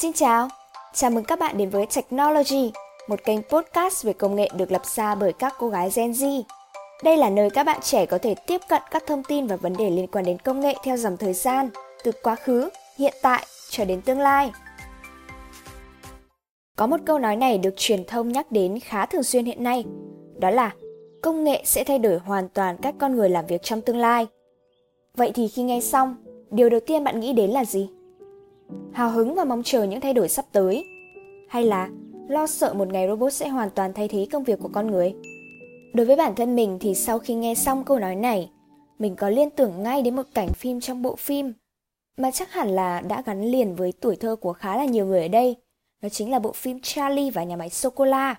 Xin chào, chào mừng các bạn đến với Technology, một kênh podcast về công nghệ được lập ra bởi các cô gái Gen Z. Đây là nơi các bạn trẻ có thể tiếp cận các thông tin và vấn đề liên quan đến công nghệ theo dòng thời gian, từ quá khứ, hiện tại cho đến tương lai. Có một câu nói này được truyền thông nhắc đến khá thường xuyên hiện nay, đó là công nghệ sẽ thay đổi hoàn toàn cách con người làm việc trong tương lai. Vậy thì khi nghe xong, điều đầu tiên bạn nghĩ đến là gì? Hào hứng và mong chờ những thay đổi sắp tới. Hay là lo sợ một ngày robot sẽ hoàn toàn thay thế công việc của con người. Đối với bản thân mình thì sau khi nghe xong câu nói này, mình có liên tưởng ngay đến một cảnh phim trong bộ phim, mà chắc hẳn là đã gắn liền với tuổi thơ của khá là nhiều người ở đây. Đó chính là bộ phim Charlie và nhà máy sô cô la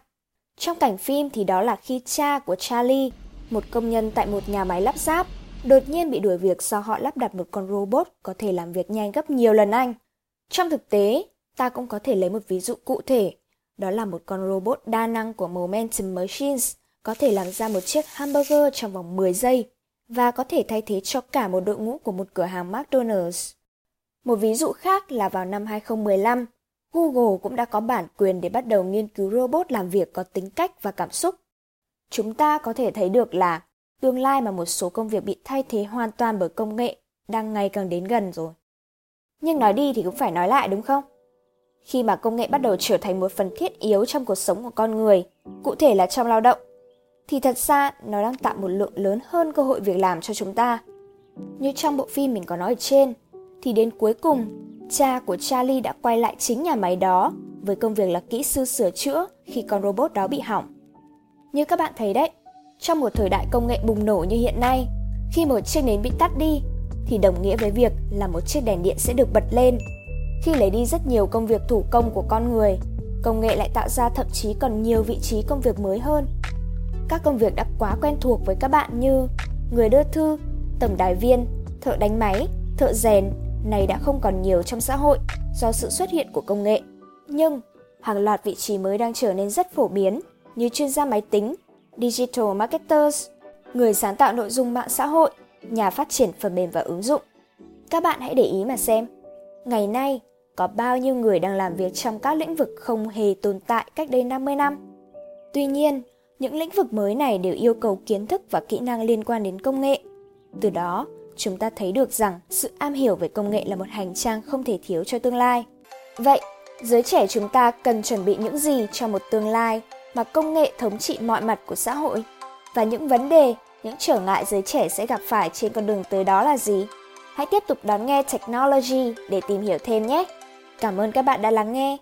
trong cảnh phim thì đó là khi cha của Charlie, một công nhân tại một nhà máy lắp ráp, đột nhiên bị đuổi việc do họ lắp đặt một con robot có thể làm việc nhanh gấp nhiều lần anh trong thực tế, ta cũng có thể lấy một ví dụ cụ thể, đó là một con robot đa năng của Momentum Machines có thể làm ra một chiếc hamburger trong vòng 10 giây và có thể thay thế cho cả một đội ngũ của một cửa hàng McDonald's. Một ví dụ khác là vào năm 2015, Google cũng đã có bản quyền để bắt đầu nghiên cứu robot làm việc có tính cách và cảm xúc. Chúng ta có thể thấy được là tương lai mà một số công việc bị thay thế hoàn toàn bởi công nghệ đang ngày càng đến gần rồi. Nhưng nói đi thì cũng phải nói lại đúng không? Khi mà công nghệ bắt đầu trở thành một phần thiết yếu trong cuộc sống của con người, cụ thể là trong lao động, thì thật ra nó đang tạo một lượng lớn hơn cơ hội việc làm cho chúng ta. Như trong bộ phim mình có nói ở trên, thì đến cuối cùng, cha của Charlie đã quay lại chính nhà máy đó với công việc là kỹ sư sửa chữa khi con robot đó bị hỏng. Như các bạn thấy đấy, trong một thời đại công nghệ bùng nổ như hiện nay, khi một chiếc nến bị tắt đi thì đồng nghĩa với việc là một chiếc đèn điện sẽ được bật lên. Khi lấy đi rất nhiều công việc thủ công của con người, công nghệ lại tạo ra thậm chí còn nhiều vị trí công việc mới hơn. Các công việc đã quá quen thuộc với các bạn như người đưa thư, tổng đài viên, thợ đánh máy, thợ rèn này đã không còn nhiều trong xã hội do sự xuất hiện của công nghệ. Nhưng hàng loạt vị trí mới đang trở nên rất phổ biến như chuyên gia máy tính, digital marketers, người sáng tạo nội dung mạng xã hội, nhà phát triển phần mềm và ứng dụng. Các bạn hãy để ý mà xem, ngày nay có bao nhiêu người đang làm việc trong các lĩnh vực không hề tồn tại cách đây 50 năm. Tuy nhiên, những lĩnh vực mới này đều yêu cầu kiến thức và kỹ năng liên quan đến công nghệ. Từ đó, chúng ta thấy được rằng sự am hiểu về công nghệ là một hành trang không thể thiếu cho tương lai. Vậy, giới trẻ chúng ta cần chuẩn bị những gì cho một tương lai mà công nghệ thống trị mọi mặt của xã hội và những vấn đề những trở ngại giới trẻ sẽ gặp phải trên con đường tới đó là gì? Hãy tiếp tục đón nghe Technology để tìm hiểu thêm nhé. Cảm ơn các bạn đã lắng nghe.